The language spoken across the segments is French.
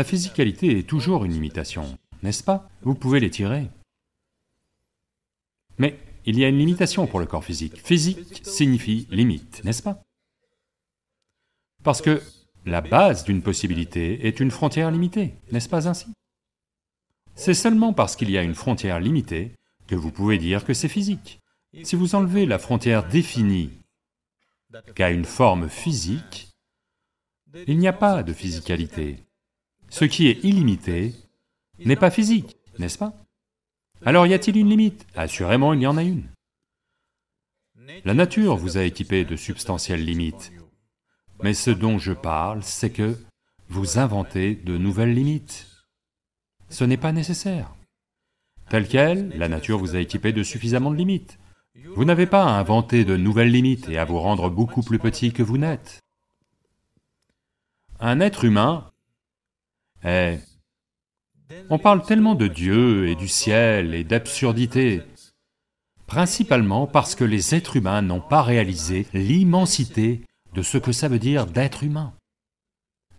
La physicalité est toujours une limitation, n'est-ce pas? Vous pouvez l'étirer. Mais il y a une limitation pour le corps physique. Physique signifie limite, n'est-ce pas? Parce que la base d'une possibilité est une frontière limitée, n'est-ce pas ainsi? C'est seulement parce qu'il y a une frontière limitée que vous pouvez dire que c'est physique. Si vous enlevez la frontière définie qu'a une forme physique, il n'y a pas de physicalité. Ce qui est illimité n'est pas physique, n'est-ce pas? Alors y a-t-il une limite? Assurément il y en a une. La nature vous a équipé de substantielles limites, mais ce dont je parle, c'est que vous inventez de nouvelles limites. Ce n'est pas nécessaire. Tel quel, la nature vous a équipé de suffisamment de limites. Vous n'avez pas à inventer de nouvelles limites et à vous rendre beaucoup plus petit que vous n'êtes. Un être humain est... On parle tellement de Dieu et du ciel et d'absurdité, principalement parce que les êtres humains n'ont pas réalisé l'immensité de ce que ça veut dire d'être humain.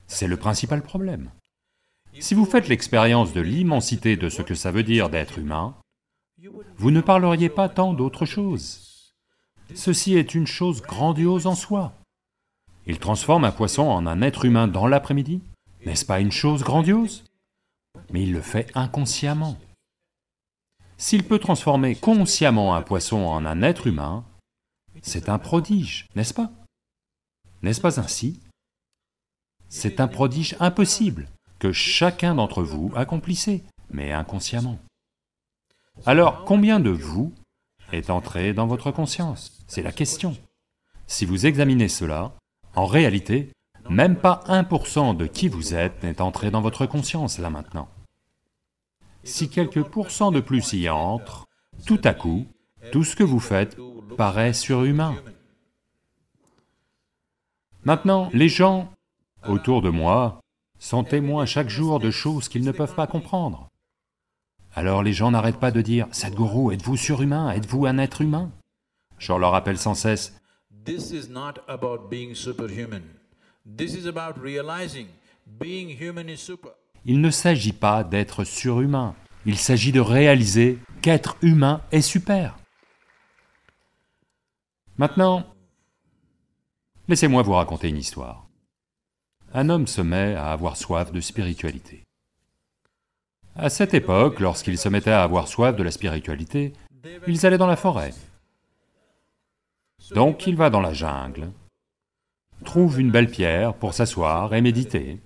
C'est le principal problème. Si vous faites l'expérience de l'immensité de ce que ça veut dire d'être humain, vous ne parleriez pas tant d'autre chose. Ceci est une chose grandiose en soi. Il transforme un poisson en un être humain dans l'après-midi, n'est-ce pas une chose grandiose? Mais il le fait inconsciemment. S'il peut transformer consciemment un poisson en un être humain, c'est un prodige, n'est-ce pas? N'est-ce pas ainsi? C'est un prodige impossible que chacun d'entre vous accomplissait, mais inconsciemment. Alors, combien de vous est entré dans votre conscience? C'est la question. Si vous examinez cela, en réalité, même pas 1% de qui vous êtes n'est entré dans votre conscience là maintenant. Si quelques pourcents de plus y entrent, tout à coup, tout ce que vous faites paraît surhumain. Maintenant, les gens autour de moi sont témoins chaque jour de choses qu'ils ne peuvent pas comprendre. Alors les gens n'arrêtent pas de dire, « Sadhguru, êtes-vous surhumain? Êtes-vous un être humain ?» Je leur rappelle sans cesse, Il ne s'agit pas d'être surhumain, il s'agit de réaliser qu'être humain est super. Maintenant, laissez-moi vous raconter une histoire. Un homme se met à avoir soif de spiritualité. À cette époque, lorsqu'ils se mettaient à avoir soif de la spiritualité, ils allaient dans la forêt. Donc il va dans la jungle, trouve une belle pierre pour s'asseoir et méditer.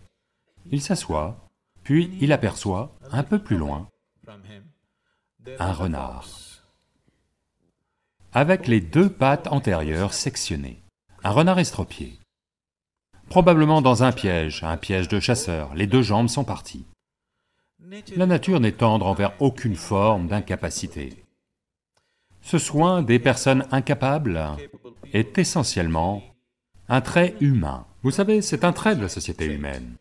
Il s'assoit, puis il aperçoit, un peu plus loin, un renard, avec les deux pattes antérieures sectionnées, un renard estropié. Probablement dans un piège, un piège de chasseur, les deux jambes sont parties. La nature n'est tendre envers aucune forme d'incapacité. Ce soin des personnes incapables est essentiellement un trait humain. Vous savez, c'est un trait de la société humaine.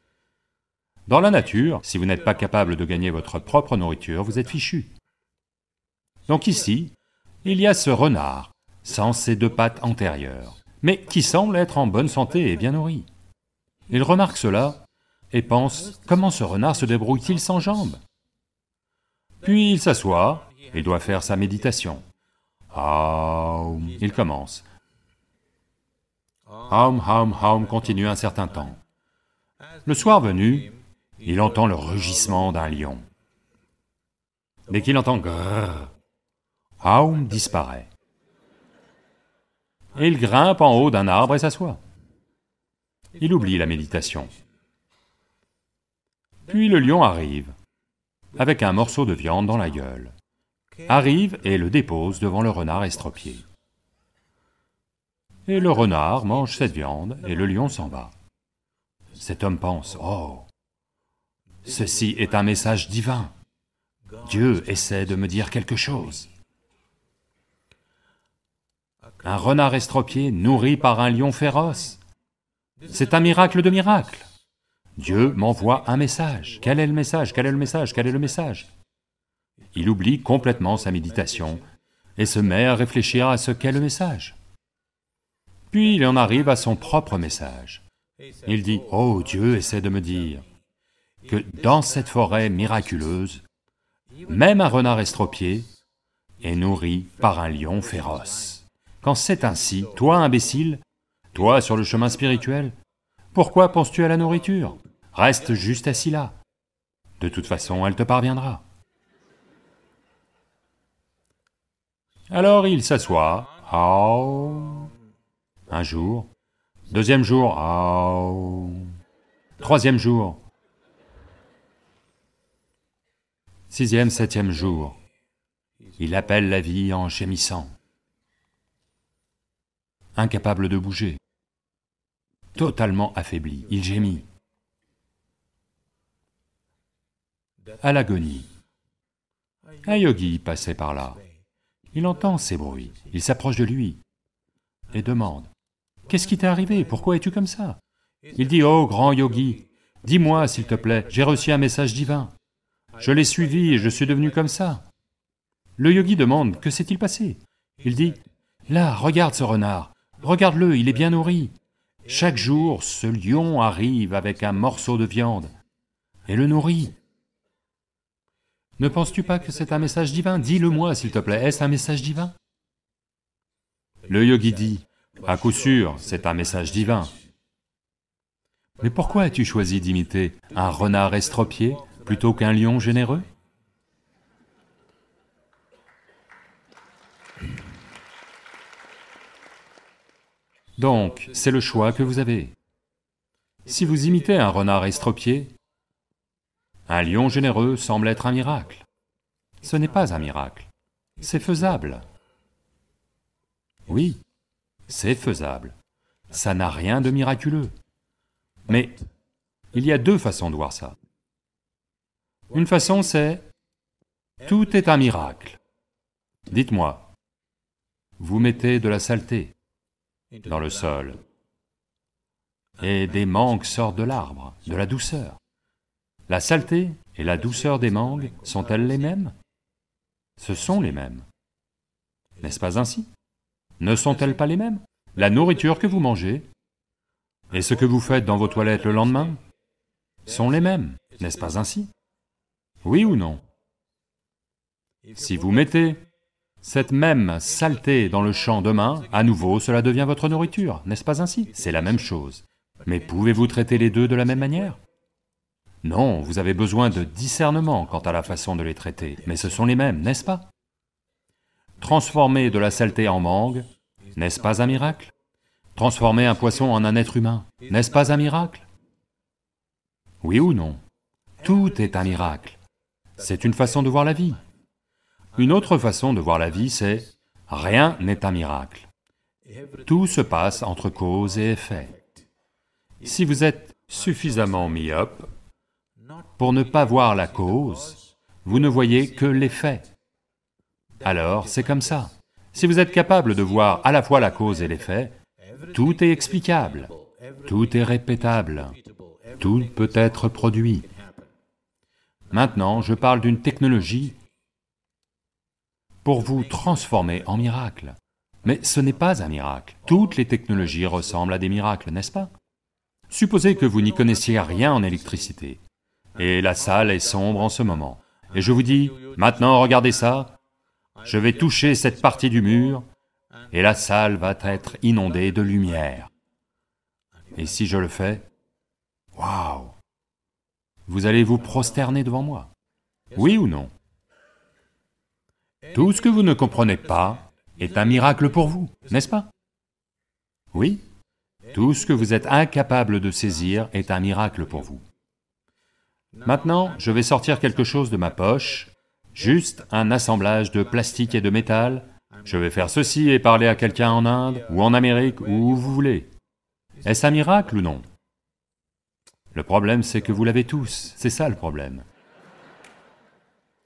Dans la nature, si vous n'êtes pas capable de gagner votre propre nourriture, vous êtes fichu. Donc ici, il y a ce renard, sans ses deux pattes antérieures, mais qui semble être en bonne santé et bien nourri. Il remarque cela et pense, comment ce renard se débrouille-t-il sans jambes? Puis il s'assoit, il doit faire sa méditation. Aum, il commence. Aum, aum, aum continue un certain temps. Le soir venu, il entend le rugissement d'un lion. Dès qu'il entend grrr, Aum disparaît. Et il grimpe en haut d'un arbre et s'assoit. Il oublie la méditation. Puis le lion arrive, avec un morceau de viande dans la gueule, arrive et le dépose devant le renard estropié. Et le renard mange cette viande et le lion s'en va. Cet homme pense, oh, ceci est un message divin. Dieu essaie de me dire quelque chose. Un renard estropié nourri par un lion féroce. C'est un miracle de miracles. Dieu m'envoie un message. Quel est le message? Quel est le message? Quel est le message? Il oublie complètement sa méditation et se met à réfléchir à ce qu'est le message. Puis il en arrive à son propre message. Il dit, « Oh, Dieu essaie de me dire, que dans cette forêt miraculeuse, même un renard estropié est nourri par un lion féroce. Quand c'est ainsi, toi imbécile, toi sur le chemin spirituel, pourquoi penses-tu à la nourriture? Reste juste assis là. De toute façon, elle te parviendra. Alors il s'assoit, un jour, deuxième jour, troisième jour, sixième, septième jour, il appelle la vie en gémissant, incapable de bouger, totalement affaibli, il gémit. À l'agonie, un yogi passait par là. Il entend ces bruits, il s'approche de lui et demande, « Qu'est-ce qui t'est arrivé? Pourquoi es-tu comme ça ?» Il dit, « Oh, grand yogi, dis-moi, s'il te plaît, j'ai reçu un message divin. Je l'ai suivi et je suis devenu comme ça. » Le yogi demande, « Que s'est-il passé ?» Il dit, « Là, regarde ce renard, regarde-le, il est bien nourri. Chaque jour, ce lion arrive avec un morceau de viande et le nourrit. Ne penses-tu pas que c'est un message divin? Dis-le-moi, s'il te plaît, est-ce un message divin? Le yogi dit, à coup sûr, c'est un message divin. Mais pourquoi as-tu choisi d'imiter un renard estropié plutôt qu'un lion généreux? Donc, c'est le choix que vous avez. Si vous imitez un renard estropié, un lion généreux semble être un miracle. Ce n'est pas un miracle, c'est faisable. Oui, c'est faisable. Ça n'a rien de miraculeux. Mais il y a deux façons de voir ça. Une façon c'est, tout est un miracle. Dites-moi, vous mettez de la saleté dans le sol, et des mangues sortent de l'arbre, de la douceur. La saleté et la douceur des mangues sont-elles les mêmes? Ce sont les mêmes. N'est-ce pas ainsi? Ne sont-elles pas les mêmes? La nourriture que vous mangez et ce que vous faites dans vos toilettes le lendemain sont les mêmes, n'est-ce pas ainsi? Oui ou non? Si vous mettez cette même saleté dans le champ demain, à nouveau cela devient votre nourriture, n'est-ce pas ainsi? C'est la même chose. Mais pouvez-vous traiter les deux de la même manière? Non, vous avez besoin de discernement quant à la façon de les traiter, mais ce sont les mêmes, n'est-ce pas? Transformer de la saleté en mangue, n'est-ce pas un miracle? Transformer un poisson en un être humain, n'est-ce pas un miracle? Oui ou non? Tout est un miracle. C'est une façon de voir la vie. Une autre façon de voir la vie, c'est « rien n'est un miracle ». Tout se passe entre cause et effet. Si vous êtes suffisamment myope, pour ne pas voir la cause, vous ne voyez que l'effet. Alors, c'est comme ça. Si vous êtes capable de voir à la fois la cause et l'effet, tout est explicable, tout est répétable, tout peut être produit. Maintenant, je parle d'une technologie pour vous transformer en miracle. Mais ce n'est pas un miracle. Toutes les technologies ressemblent à des miracles, n'est-ce pas? Supposez que vous n'y connaissiez rien en électricité et la salle est sombre en ce moment. Et je vous dis, maintenant regardez ça, je vais toucher cette partie du mur, et la salle va être inondée de lumière. Et si je le fais, waouh Vous allez vous prosterner devant moi. Oui ou non? Tout ce que vous ne comprenez pas est un miracle pour vous, n'est-ce pas? Oui Tout ce que vous êtes incapable de saisir est un miracle pour vous. Maintenant, je vais sortir quelque chose de ma poche, juste un assemblage de plastique et de métal. Je vais faire ceci et parler à quelqu'un en Inde, ou en Amérique, ou où vous voulez. Est-ce un miracle ou non? Le problème, c'est que vous l'avez tous, c'est ça le problème.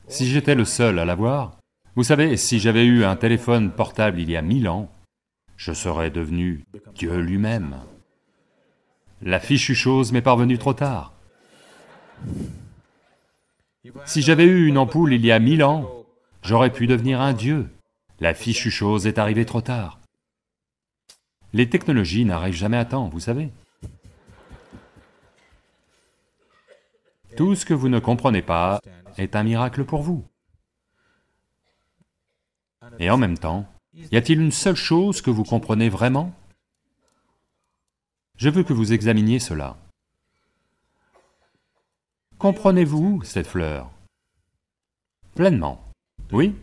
Si j'étais le seul à l'avoir, vous savez, si j'avais eu un téléphone portable il y a mille ans, je serais devenu Dieu lui-même. La fichue chose m'est parvenue trop tard. Si j'avais eu une ampoule il y a mille ans, j'aurais pu devenir un dieu. La fichue chose est arrivée trop tard. Les technologies n'arrivent jamais à temps, vous savez. Tout ce que vous ne comprenez pas est un miracle pour vous. Et en même temps, y a-t-il une seule chose que vous comprenez vraiment? Je veux que vous examiniez cela. Comprenez-vous cette fleur? Pleinement, oui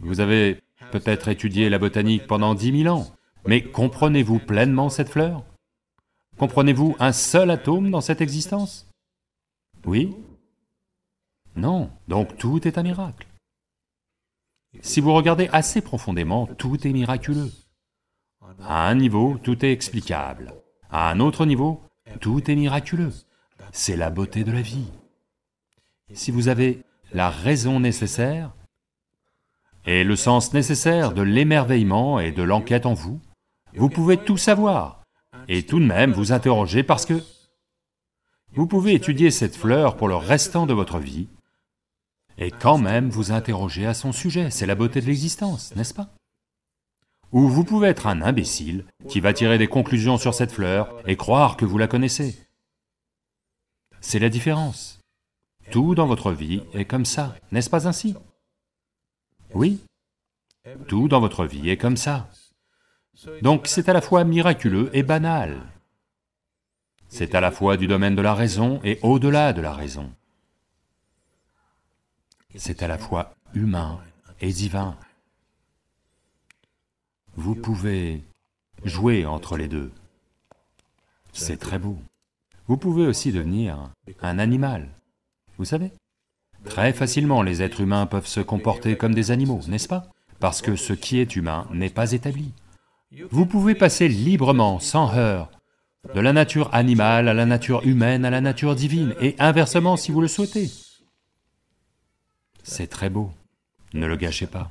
Vous avez peut-être étudié la botanique pendant dix mille ans, mais comprenez-vous pleinement cette fleur? Comprenez-vous un seul atome dans cette existence? Oui Non, donc tout est un miracle. Si vous regardez assez profondément, tout est miraculeux. À un niveau, tout est explicable. À un autre niveau, tout est miraculeux. C'est la beauté de la vie. Si vous avez la raison nécessaire et le sens nécessaire de l'émerveillement et de l'enquête en vous, vous pouvez tout savoir et tout de même vous interroger parce que vous pouvez étudier cette fleur pour le restant de votre vie et quand même vous interroger à son sujet, c'est la beauté de l'existence, n'est-ce pas? Ou vous pouvez être un imbécile qui va tirer des conclusions sur cette fleur et croire que vous la connaissez. C'est la différence. Tout dans votre vie est comme ça, n'est-ce pas ainsi? Oui, tout dans votre vie est comme ça. Donc c'est à la fois miraculeux et banal. C'est à la fois du domaine de la raison et au-delà de la raison c'est à la fois humain et divin. Vous pouvez jouer entre les deux. C'est très beau. Vous pouvez aussi devenir un animal, vous savez Très facilement, les êtres humains peuvent se comporter comme des animaux, n'est-ce pas? Parce que ce qui est humain n'est pas établi. Vous pouvez passer librement, sans heurts, de la nature animale à la nature humaine à la nature divine, et inversement si vous le souhaitez. C'est très beau, ne le gâchez pas.